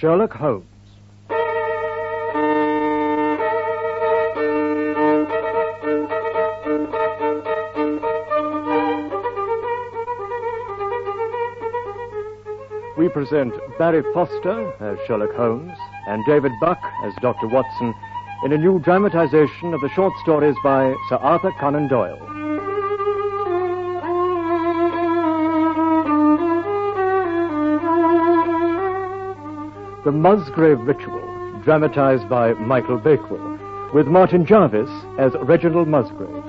Sherlock Holmes. We present Barry Foster as Sherlock Holmes and David Buck as Dr. Watson in a new dramatization of the short stories by Sir Arthur Conan Doyle. The Musgrave Ritual, dramatized by Michael Bakewell, with Martin Jarvis as Reginald Musgrave.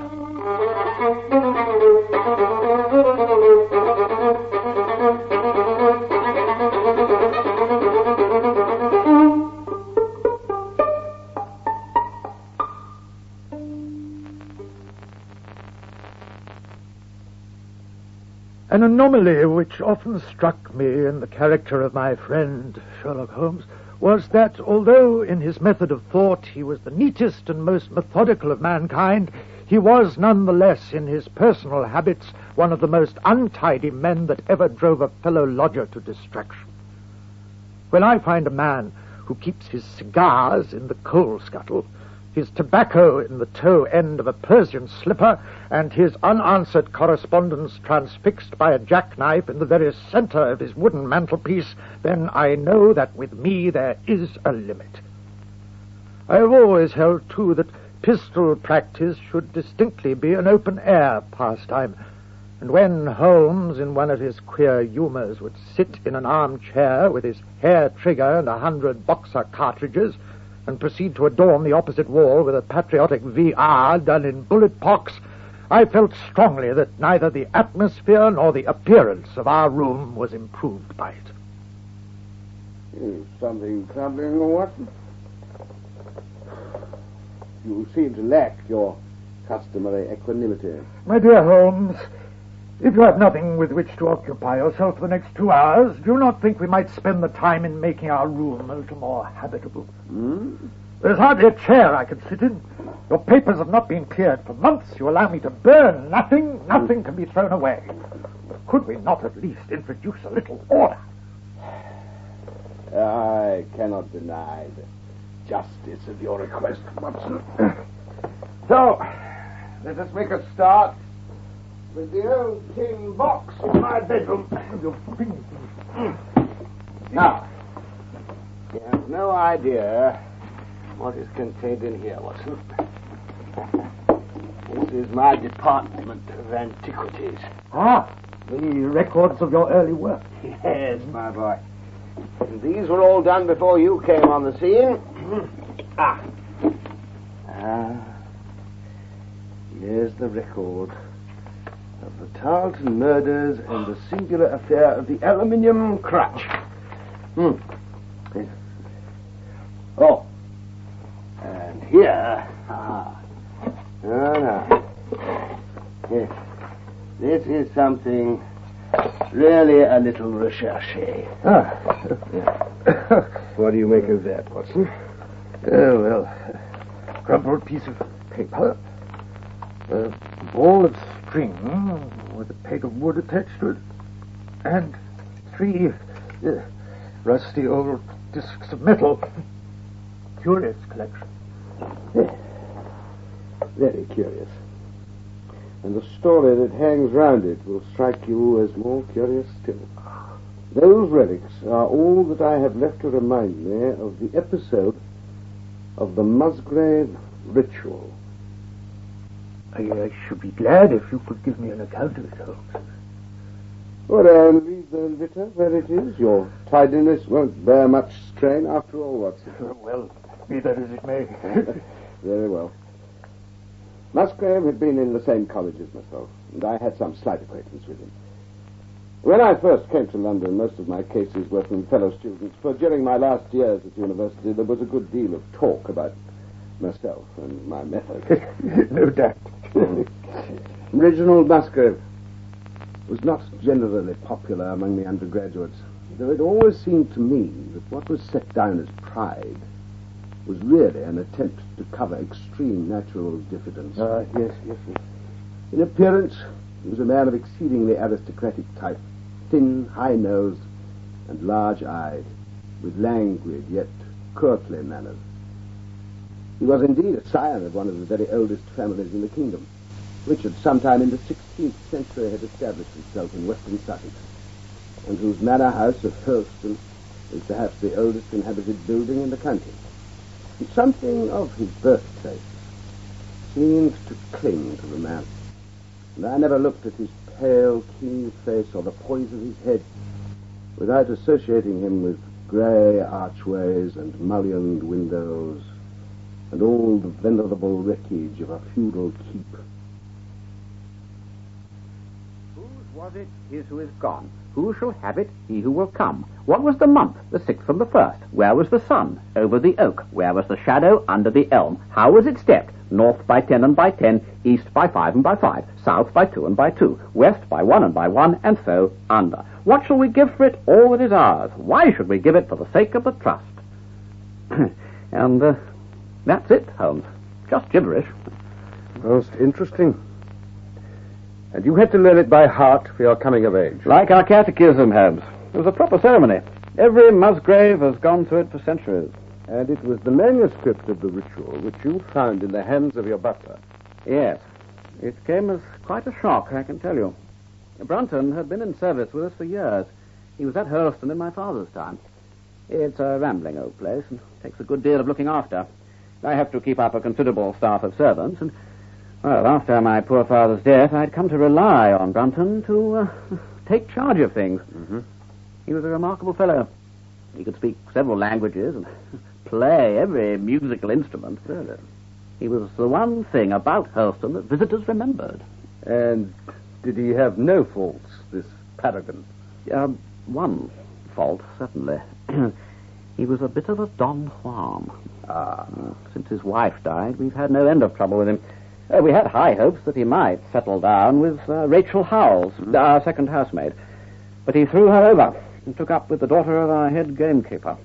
An anomaly which often struck me in the character of my friend Sherlock Holmes was that although in his method of thought he was the neatest and most methodical of mankind, he was none the less in his personal habits one of the most untidy men that ever drove a fellow lodger to distraction. When I find a man who keeps his cigars in the coal scuttle, his tobacco in the toe end of a Persian slipper, and his unanswered correspondence transfixed by a jackknife in the very center of his wooden mantelpiece, then I know that with me there is a limit. I have always held, too, that pistol practice should distinctly be an open air pastime. And when Holmes, in one of his queer humors, would sit in an armchair with his hair trigger and a hundred boxer cartridges, and proceed to adorn the opposite wall with a patriotic VR done in bullet pocks, I felt strongly that neither the atmosphere nor the appearance of our room was improved by it. Is something troubling you, Watson? You seem to lack your customary equanimity. My dear Holmes, if you have nothing with which to occupy yourself for the next two hours, do you not think we might spend the time in making our room a little more habitable? Hmm? There's hardly a chair I can sit in. Your papers have not been cleared for months. You allow me to burn nothing. Nothing can be thrown away. Could we not at least introduce a little order? I cannot deny the justice of your request, Watson. So, let us make a start with the old tin box in my bedroom. Now, you have no idea what is contained in here, Watson. This is my department of antiquities. Ah, the records of your early work. Yes, my boy. And these were all done before you came on the scene. ah. Ah. Here's the record of the Tarleton murders and the singular affair of the aluminium crutch. Hmm. Yes. Oh. And here. Ah. No, no. Yes. This is something really a little recherche. Ah, What do you make of that, Watson? oh, well, crumpled piece of paper, a ball of string with a peg of wood attached to it, and three uh, rusty old discs of metal. Curious collection. Very curious. And the story that hangs round it will strike you as more curious still. Those relics are all that I have left to remind me of the episode of the Musgrave ritual. I, I should be glad if you could give me an account of it, Holmes. Well, I'll leave the litter where it is. Your tidiness won't bear much strain after all, Watson. Well, be that as it may. Very well. Musgrave had been in the same college as myself, and I had some slight acquaintance with him. When I first came to London, most of my cases were from fellow students, for during my last years at university, there was a good deal of talk about myself and my methods. no doubt. Reginald Musgrave was not generally popular among the undergraduates, though it always seemed to me that what was set down as pride was really an attempt to cover extreme natural diffidence. Ah, yes, yes, yes. In appearance, he was a man of exceedingly aristocratic type, thin, high-nosed, and large-eyed. with languid yet courtly manners. He was indeed a scion of one of the very oldest families in the kingdom, which at some time in the 16th century had established itself in western Sussex, and whose manor house of Hurlstone is perhaps the oldest inhabited building in the country. And something of his birthplace seemed to cling to the man, and I never looked at his pale, keen face or the poise of his head without associating him with grey archways and mullioned windows all the venerable wreckage of a feudal keep. Whose was it? His who is gone. Who shall have it? He who will come. What was the month? The sixth from the first. Where was the sun? Over the oak. Where was the shadow? Under the elm. How was it stepped? North by ten and by ten, east by five and by five, south by two and by two, west by one and by one, and so under. What shall we give for it? All that is ours. Why should we give it for the sake of the trust? and uh, that's it, Holmes. Just gibberish. Most interesting. And you had to learn it by heart for your coming of age. Like our catechism, Holmes. It was a proper ceremony. Every Musgrave has gone through it for centuries. And it was the manuscript of the ritual which you found in the hands of your butler. Yes. It came as quite a shock, I can tell you. Brunton had been in service with us for years. He was at Hurlstone in my father's time. It's a rambling old place and takes a good deal of looking after. I have to keep up a considerable staff of servants, and, well, after my poor father's death, I'd come to rely on Brunton to uh, take charge of things. Mm-hmm. He was a remarkable fellow. He could speak several languages and play every musical instrument. Really? He was the one thing about Hurlstone that visitors remembered. And did he have no faults, this paragon? Um, one fault, certainly. he was a bit of a Don Juan. Uh, Since his wife died, we've had no end of trouble with him. Uh, we had high hopes that he might settle down with uh, Rachel Howells, our second housemaid. But he threw her over and took up with the daughter of our head gamekeeper.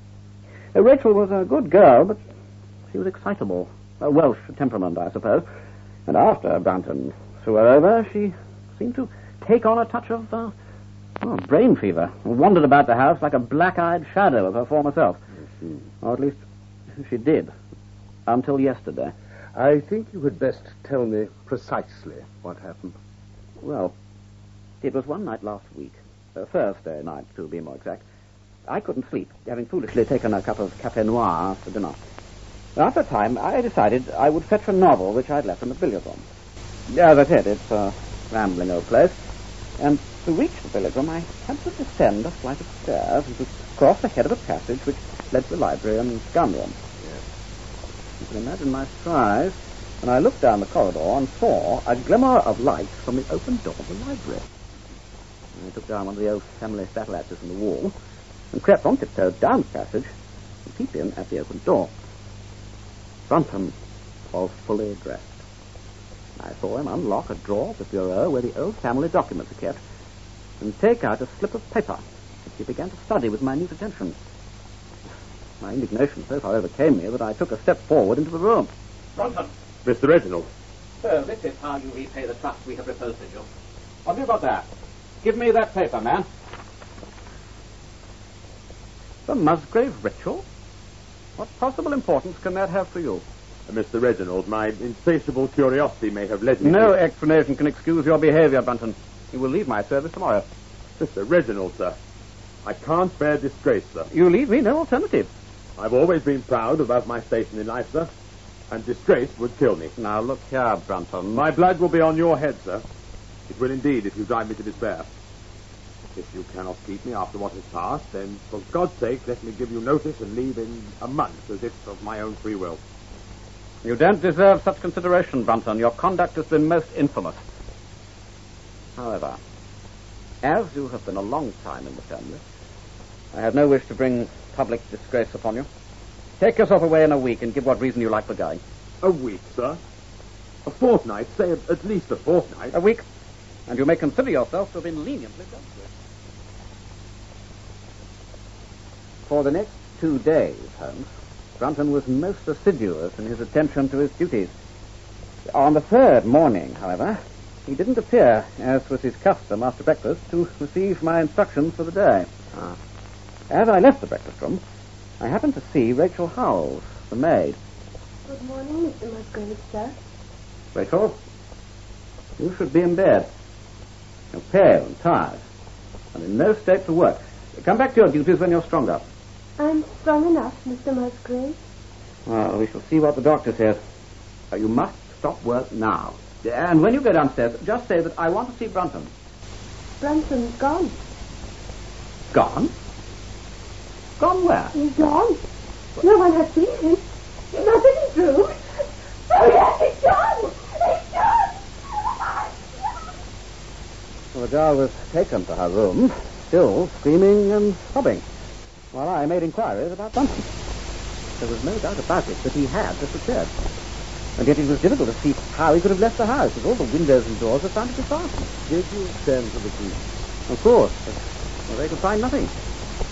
Uh, Rachel was a good girl, but she was excitable. A Welsh temperament, I suppose. And after Brunton threw her over, she seemed to take on a touch of uh, oh, brain fever and wandered about the house like a black-eyed shadow of her former self. Or at least she did. Until yesterday. I think you had best tell me precisely what happened. Well, it was one night last week. Uh, Thursday night, to be more exact. I couldn't sleep, having foolishly taken a cup of café noir after dinner. After a time, I decided I would fetch a novel which I'd left in the billiard room. As I said, it's a rambling old place. And to reach the billiard room, I had to descend a flight of stairs and to cross the head of a passage which led to the library and gun room. Can imagine my surprise when I looked down the corridor and saw a glimmer of light from the open door of the library. I took down one of the old family battle axes in the wall and crept on tiptoe down the passage and peeped in at the open door. Brunton was fully dressed. I saw him unlock a drawer of the bureau where the old family documents are kept and take out a slip of paper which he began to study with minute attention. My indignation so far overcame me that I took a step forward into the room. Brunton! Mr. Reginald. So this is how you repay the trust we have reposed in you. What have you got there? Give me that paper, man. The Musgrave ritual? What possible importance can that have for you? Uh, Mr. Reginald, my insatiable curiosity may have led me No to... explanation can excuse your behavior, Brunton. You will leave my service tomorrow. Mr. Reginald, sir. I can't bear disgrace, sir. You leave me no alternative. I've always been proud about my station in life, sir. And disgrace would kill me. Now look here, Brunton. My blood will be on your head, sir. It will indeed if you drive me to despair. If you cannot keep me after what has passed, then for God's sake let me give you notice and leave in a month as if of my own free will. You don't deserve such consideration, Brunton. Your conduct has been most infamous. However, as you have been a long time in the family, I have no wish to bring public disgrace upon you. Take yourself away in a week and give what reason you like for going. A week, sir? A fortnight, say at, least a fortnight. A week, and you may consider yourself to have been leniently dealt with. For the next two days, Holmes, Brunton was most assiduous in his attention to his duties. On the third morning, however, he didn't appear, as was his custom after breakfast, to receive my instructions for the day. Ah. As I left the breakfast room, I happened to see Rachel Howells, the maid. Good morning, Mr. Musgrave, sir. Rachel, you should be in bed. You're pale and tired, and in no state to work. Come back to your duties when you're stronger. I'm strong enough, Mr. Musgrave. Well, we shall see what the doctor says. You must stop work now. And when you go downstairs, just say that I want to see Brunton. Brunton's gone. Gone? Gone where? He's gone. No one has seen him. Nothing is true. Oh, yes, he's gone. He's gone. Well, the girl was taken to her room, still screaming and sobbing, while I made inquiries about Brunton. There was no doubt about it that he had disappeared. And yet it was difficult to see how he could have left the house, as all the windows and doors were found to be fastened. Did you send for the police? Of course, but well, they could find nothing.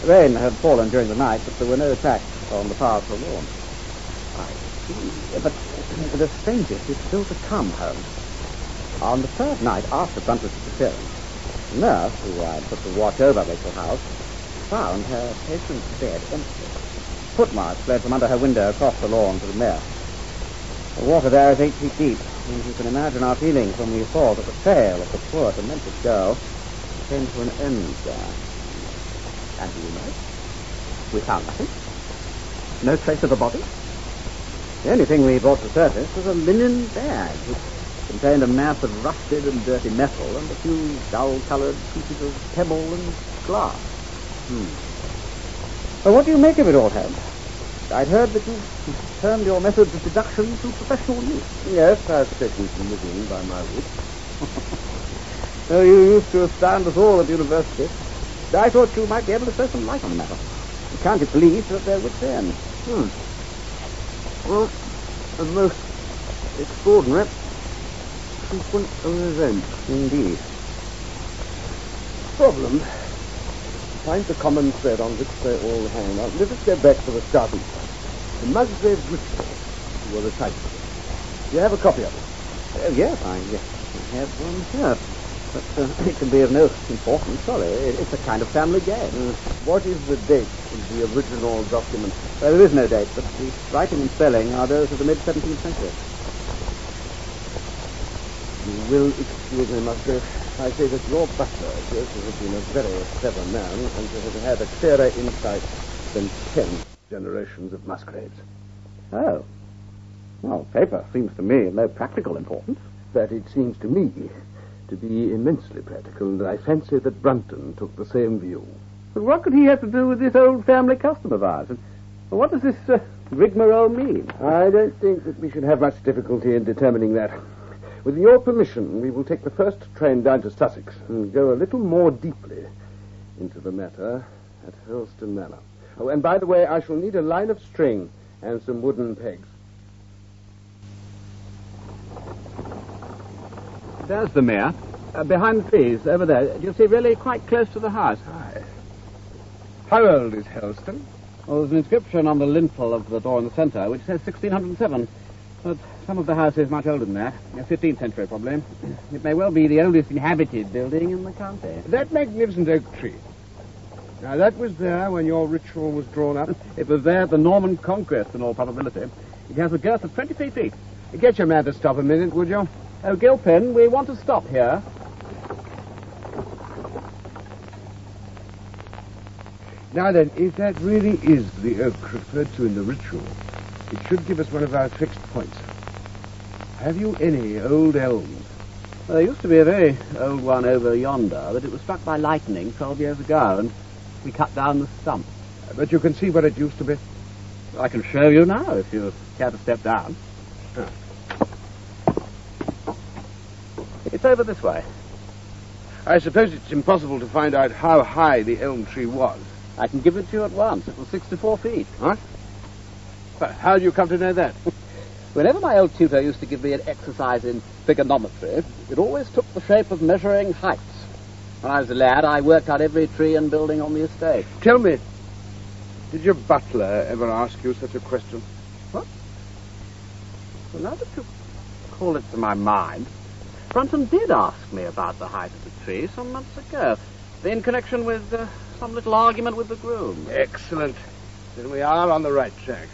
Rain had fallen during the night, but there were no tracks on the or lawn. I see. But the strangest is still to come, Holmes. On the third night after Brunton's disappearance, the nurse, who I put to watch over Rachel Howells, found her patient's bed empty. Footmarks led from under her window across the lawn to the mere. The water there is eight feet deep, and you can imagine our feelings when we saw that the tale of the poor, demented girl came to an end there. And you know? We found nothing. No trace of the body. The only thing we brought to surface was a linen bag, which contained a mass of rusted and dirty metal and a few dull-colored pieces of pebble and glass. Hmm. Well, what do you make of it all, Holmes? I'd heard that you turned your methods of deduction to professional use. Yes, I've taken some living by my wit. Oh, you used to astound us all at university. I thought you might be able to throw some light on the matter. The county police are at their wits' end. Hmm. Well, a most extraordinary sequence of events. Indeed. Problem. Find the common thread on which they all hang. Now, let us go back to the starting point. The Musgrave ritual you were reciting. Do you have a copy of it? Oh, yes, I, yes, I have one here. But uh, it can be of no importance, sorry. It's a kind of family game. What is the date of the original document? Uh, there is no date, but the writing and spelling are those of the mid-17th century. You will excuse me, Musgrave. I say that your butler appears to have been a very clever man and to have had a clearer insight than ten generations of Musgraves. Oh. Well, paper seems to me of no practical importance. That it seems to me to be immensely practical, and I fancy that Brunton took the same view. But what could he have to do with this old family custom of ours? And what does this uh, rigmarole mean? I don't think that we should have much difficulty in determining that. With your permission, we will take the first train down to Sussex and go a little more deeply into the matter at Hurlstone Manor. Oh, and by the way, I shall need a line of string and some wooden pegs. There's the mayor. Uh, behind the trees, over there. Do you see, really quite close to the house? Aye. How old is Hurlstone? Well, there's an inscription on the lintel of the door in the centre which says 1607. But some of the house is much older than that. Uh, 15th century, probably. It may well be the oldest inhabited building in the county. That magnificent oak tree. Now, that was there when your ritual was drawn up. It was there at the Norman Conquest, in all probability. It has a girth of 23 feet. Get your man to stop a minute, would you? Oh, Gilpin, we want to stop here. Now then, if that really is the oak referred to in the ritual, it should give us one of our fixed points. Have you any old elms? Well, there used to be a very old one over yonder, but it was struck by lightning 12 years ago, and we cut down the stump. But you can see what it used to be. I can show you now if you care to step down. Ah. It's over this way. I suppose it's impossible to find out how high the elm tree was. I can give it to you at once. It was 64 feet. What? Well, how do you come to know that? Whenever my old tutor used to give me an exercise in trigonometry, it always took the shape of measuring heights. When I was a lad, I worked out every tree and building on the estate. Tell me, did your butler ever ask you such a question? What? Well, now that you call it to my mind, Brunton did ask me about the height of the tree some months ago, in connection with uh, some little argument with the groom. Excellent. Then we are on the right track.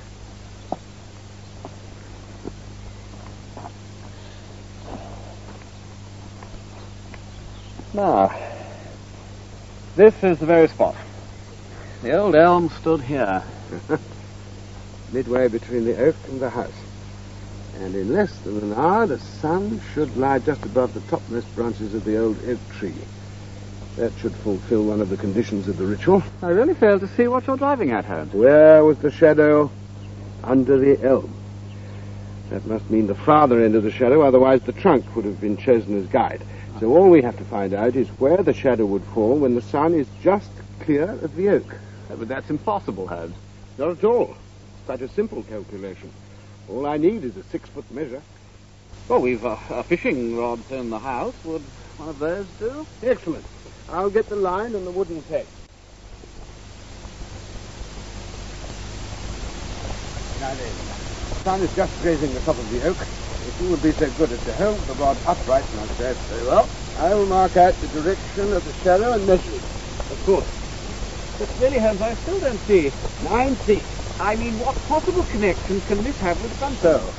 Now, this is the very spot. The old elm stood here. Midway between the oak and the house. And in less than an hour, the sun should lie just above the topmost branches of the old oak tree. That should fulfill one of the conditions of the ritual. I really fail to see what you're driving at, Holmes. Where was the shadow? Under the elm. That must mean the farther end of the shadow, otherwise the trunk would have been chosen as guide. So all we have to find out is where the shadow would fall when the sun is just clear of the oak. But that's impossible, Holmes. Not at all. Such a simple calculation. All I need is a six-foot measure. Well, we've uh, a fishing rod in the house. Would one of those do? Excellent. I'll get the line and the wooden peg. Now then, the sun is just grazing the top of the oak. If you would be so good as to hold the rod upright, Master, very well. I will mark out the direction of the shadow and measure it. Of course. But really, Holmes, I still don't see. Nine feet. I mean, what possible connection can this have with Brunton? So,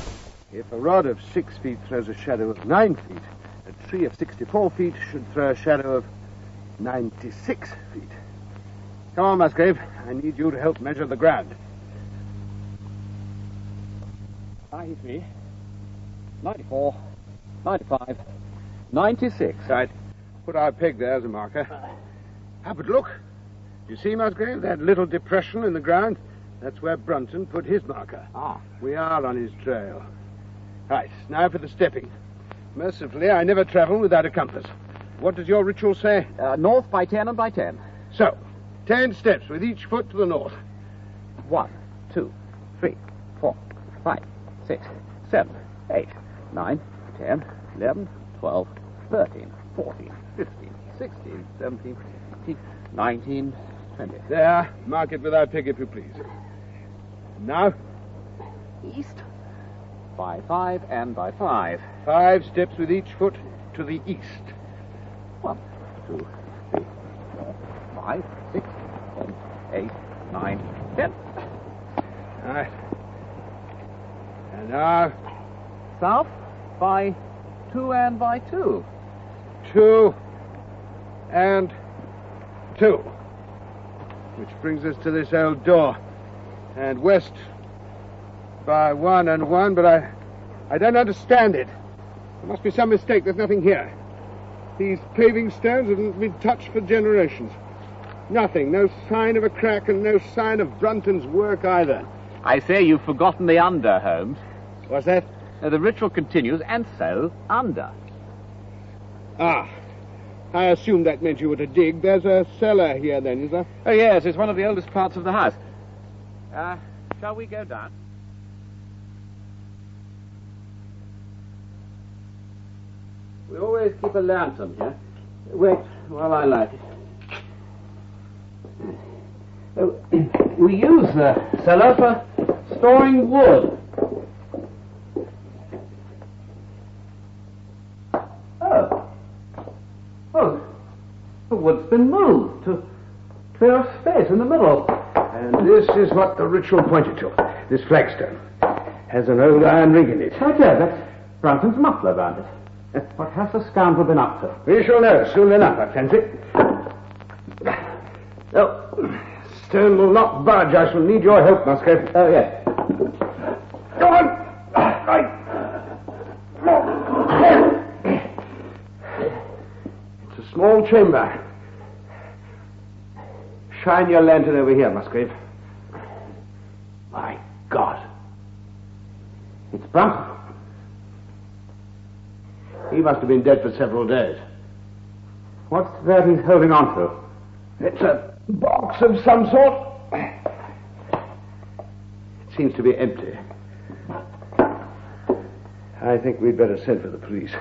if a rod of six feet throws a shadow of nine feet, a tree of 64 feet should throw a shadow of 96 feet. Come on, Musgrave. I need you to help measure the ground. 93, 94, 95, 96. Right. Put our peg there as a marker. Ah, but look. You see, Musgrave, that little depression in the ground? That's where Brunton put his marker. Ah. We are on his trail. Right, now for the stepping. Mercifully, I never travel without a compass. What does your ritual say? Uh, north by 10 and by 10. So, ten steps with each foot to the north. One, two, three, four, five, six, seven, eight, nine, ten, eleven, twelve, thirteen, fourteen, fifteen, sixteen, seventeen, eighteen, nineteen, twenty. There, mark it with our peg if you please. Now, East. By five and by five. five steps with each foot to the east. One, two, three, four, five, six, seven, eight, nine, ten. Right. And now, South by two and by two. two and two. Which brings us to this old door. And west by one and one, but I I don't understand it. There must be some mistake. There's nothing here. These paving stones haven't been touched for generations. Nothing. No sign of a crack and no sign of Brunton's work either. I say you've forgotten the under, Holmes. What's that? Uh, the ritual continues, and so under. Ah. I assumed that meant you were to dig. There's a cellar here then, is there? Oh, yes, it's one of the oldest parts of the house. Uh, shall we go down? We always keep a lantern here. Wait while I light it. Oh, we use the cellar for storing wood. Oh. Oh, the wood's been moved to clear space in the middle. And this is what the ritual pointed to. This flagstone has an old iron ring in it. Right there, that's Brunton's muffler around it. What has the scoundrel been up to? We shall know soon enough, I fancy. Oh, stone will not budge. I shall need your help, Musgrave. Oh, yes. Go on. Right. It's a small chamber. Shine your lantern over here, Musgrave. My God. It's Brunton. He must have been dead for several days. What's that he's holding on to? It's a box of some sort. It seems to be empty. I think we'd better send for the police.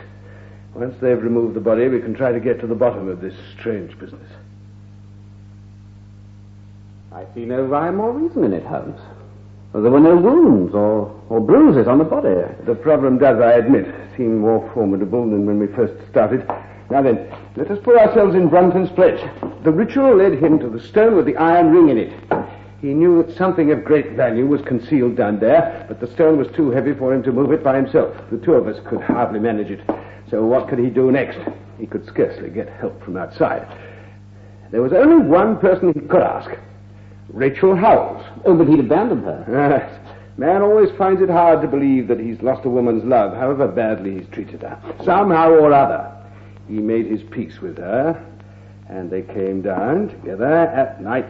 Once they've removed the body, we can try to get to the bottom of this strange business. I see no rhyme or reason in it, Holmes. There were no wounds or, or bruises on the body. The problem does, I admit, seem more formidable than when we first started. Now then, let us put ourselves in Brunton's place. The ritual led him to the stone with the iron ring in it. He knew that something of great value was concealed down there, but the stone was too heavy for him to move it by himself. The two of us could hardly manage it. So what could he do next? He could scarcely get help from outside. There was only one person he could ask. Rachel Howells. Oh, but he'd abandoned her. Man always finds it hard to believe that he's lost a woman's love, however badly he's treated her. Somehow or other, he made his peace with her, and they came down together at night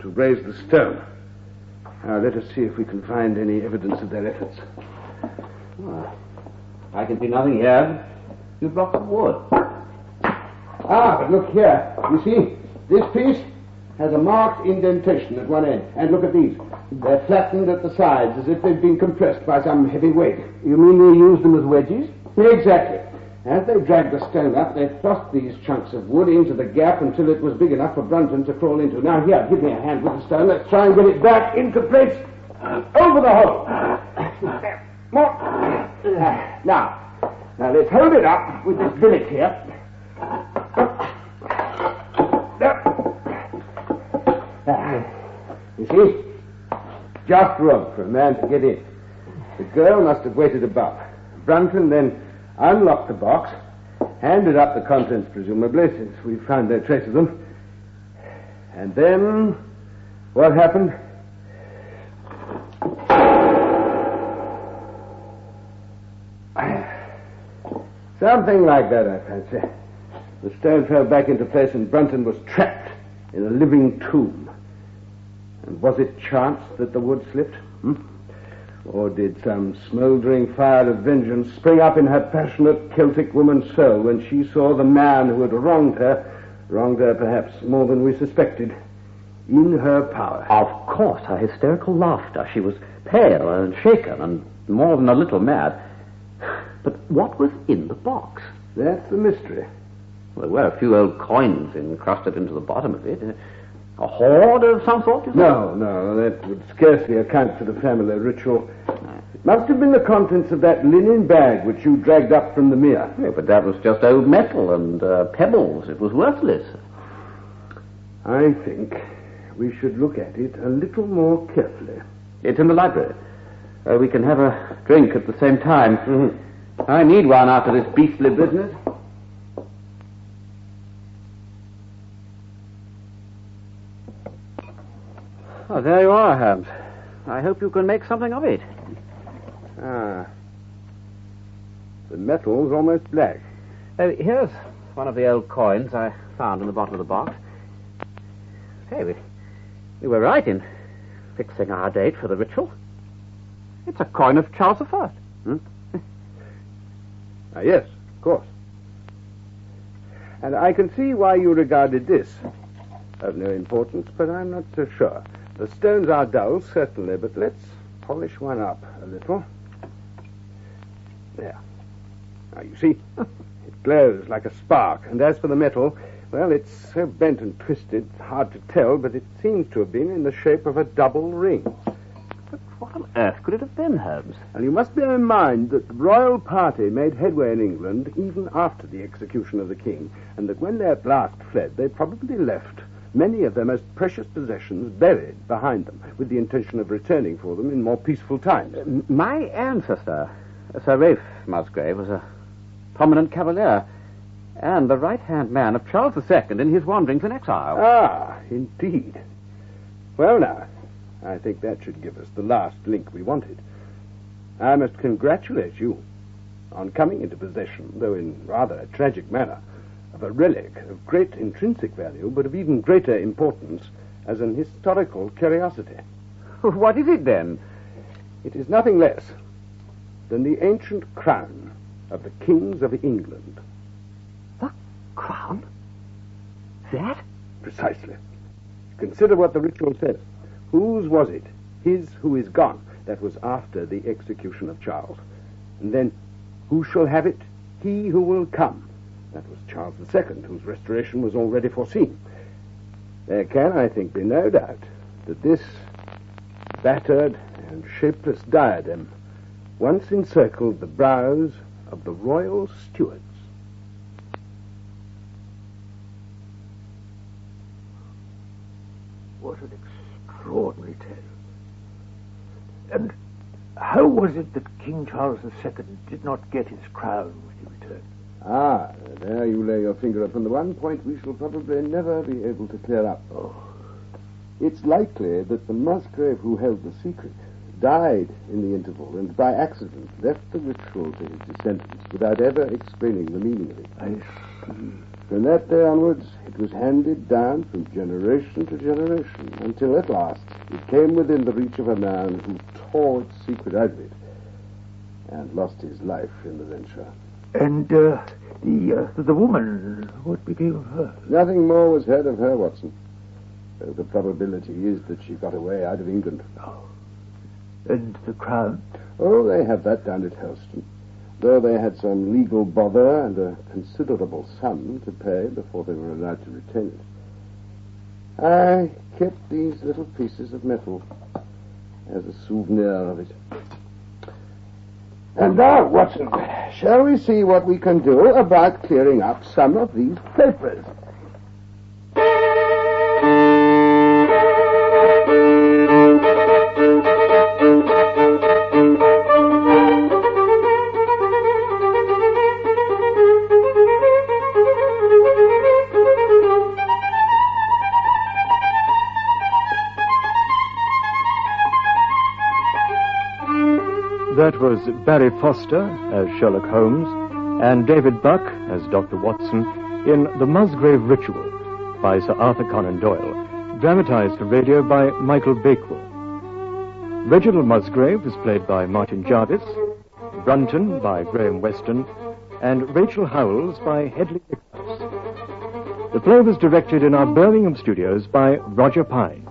to raise the stone. Now, let us see if we can find any evidence of their efforts. I can see nothing here. You blocked the wood. Ah, but look here. You see, this piece has a marked indentation at one end. And look at these. They're flattened at the sides as if they've been compressed by some heavy weight. You mean they used them as wedges? Exactly. As they dragged the stone up, they thrust these chunks of wood into the gap until it was big enough for Brunton to crawl into. Now, here, give me a hand with the stone. Let's try and get it back into place. Over the hole. More. Now, now let's hold it up with this billet here. See? Just room for a man to get in. The girl must have waited above. Brunton then unlocked the box, handed up the contents, presumably, since we found no trace of them. And then, what happened? Something like that, I fancy. The stone fell back into place and Brunton was trapped in a living tomb. And was it chance that the wood slipped? Hmm? Or did some smouldering fire of vengeance spring up in her passionate Celtic woman's soul when she saw the man who had wronged her, wronged her perhaps more than we suspected, in her power? Of course, her hysterical laughter. She was pale and shaken and more than a little mad. But what was in the box? That's the mystery. There were a few old coins encrusted into the bottom of it. A hoard of some sort, you? No, no, that would scarcely account for the family ritual. It must have been the contents of that linen bag which you dragged up from the mere. Yeah, but that was just old metal and uh, pebbles. It was worthless. I think we should look at it a little more carefully. It's in the library. Uh, we can have a drink at the same time. Mhm. I need one after this beastly business. Oh, there you are, Holmes. I hope you can make something of it. Ah. The metal's almost black. Uh, here's one of the old coins I found in the bottom of the box. Hey, we, we were right in fixing our date for the ritual. It's a coin of Charles I. Ah, yes, of course. And I can see why you regarded this of no importance, but I'm not so sure. The stones are dull, certainly, but let's polish one up a little. There. Now, you see, it glows like a spark. And as for the metal, well, it's so bent and twisted, hard to tell, but it seems to have been in the shape of a double ring. But what on earth could it have been, Holmes? And you must bear in mind that the royal party made headway in England even after the execution of the king, and that when they at last fled, they probably left many of their most precious possessions buried behind them, with the intention of returning for them in more peaceful times. M- My ancestor, Sir Ralph Musgrave, was a prominent cavalier and the right-hand man of Charles II in his wanderings in exile. Ah, indeed. Well, now, I think that should give us the last link we wanted. I must congratulate you on coming into possession, though in rather a tragic manner, a relic of great intrinsic value, but of even greater importance as an historical curiosity. what is it then? It is nothing less than the ancient crown of the kings of England. The crown? That? Precisely. Consider what the ritual says. Whose was it? His who is gone. That was after the execution of Charles. And then, who shall have it? He who will come. That was Charles II, whose restoration was already foreseen. There can, I think, be no doubt that this battered and shapeless diadem once encircled the brows of the royal Stuarts. What an extraordinary tale. And how was it that King Charles II did not get his crown when he returned? Ah, there you lay your finger upon the one point we shall probably never be able to clear up. Oh. It's likely that the Musgrave who held the secret died in the interval and by accident left the ritual to his descendants without ever explaining the meaning of it. I see. From that day onwards, it was handed down from generation to generation until at last it came within the reach of a man who tore its secret out of it and lost his life in the venture. And uh, the, uh, the woman, what became of her? Nothing more was heard of her, Watson. Though the probability is that she got away out of England. And the crown? Oh, they have that down at Hurlstone. Though they had some legal bother and a considerable sum to pay before they were allowed to retain it. I kept these little pieces of metal as a souvenir of it. And now, Watson, shall we see what we can do about clearing up some of these papers? Was Barry Foster as Sherlock Holmes and David Buck as Dr. Watson in The Musgrave Ritual by Sir Arthur Conan Doyle, dramatized for radio by Michael Bakewell. Reginald Musgrave was played by Martin Jarvis, Brunton by Graham Weston, and Rachel Howells by Hedley Nicholas. The play was directed in our Birmingham studios by Roger Pine.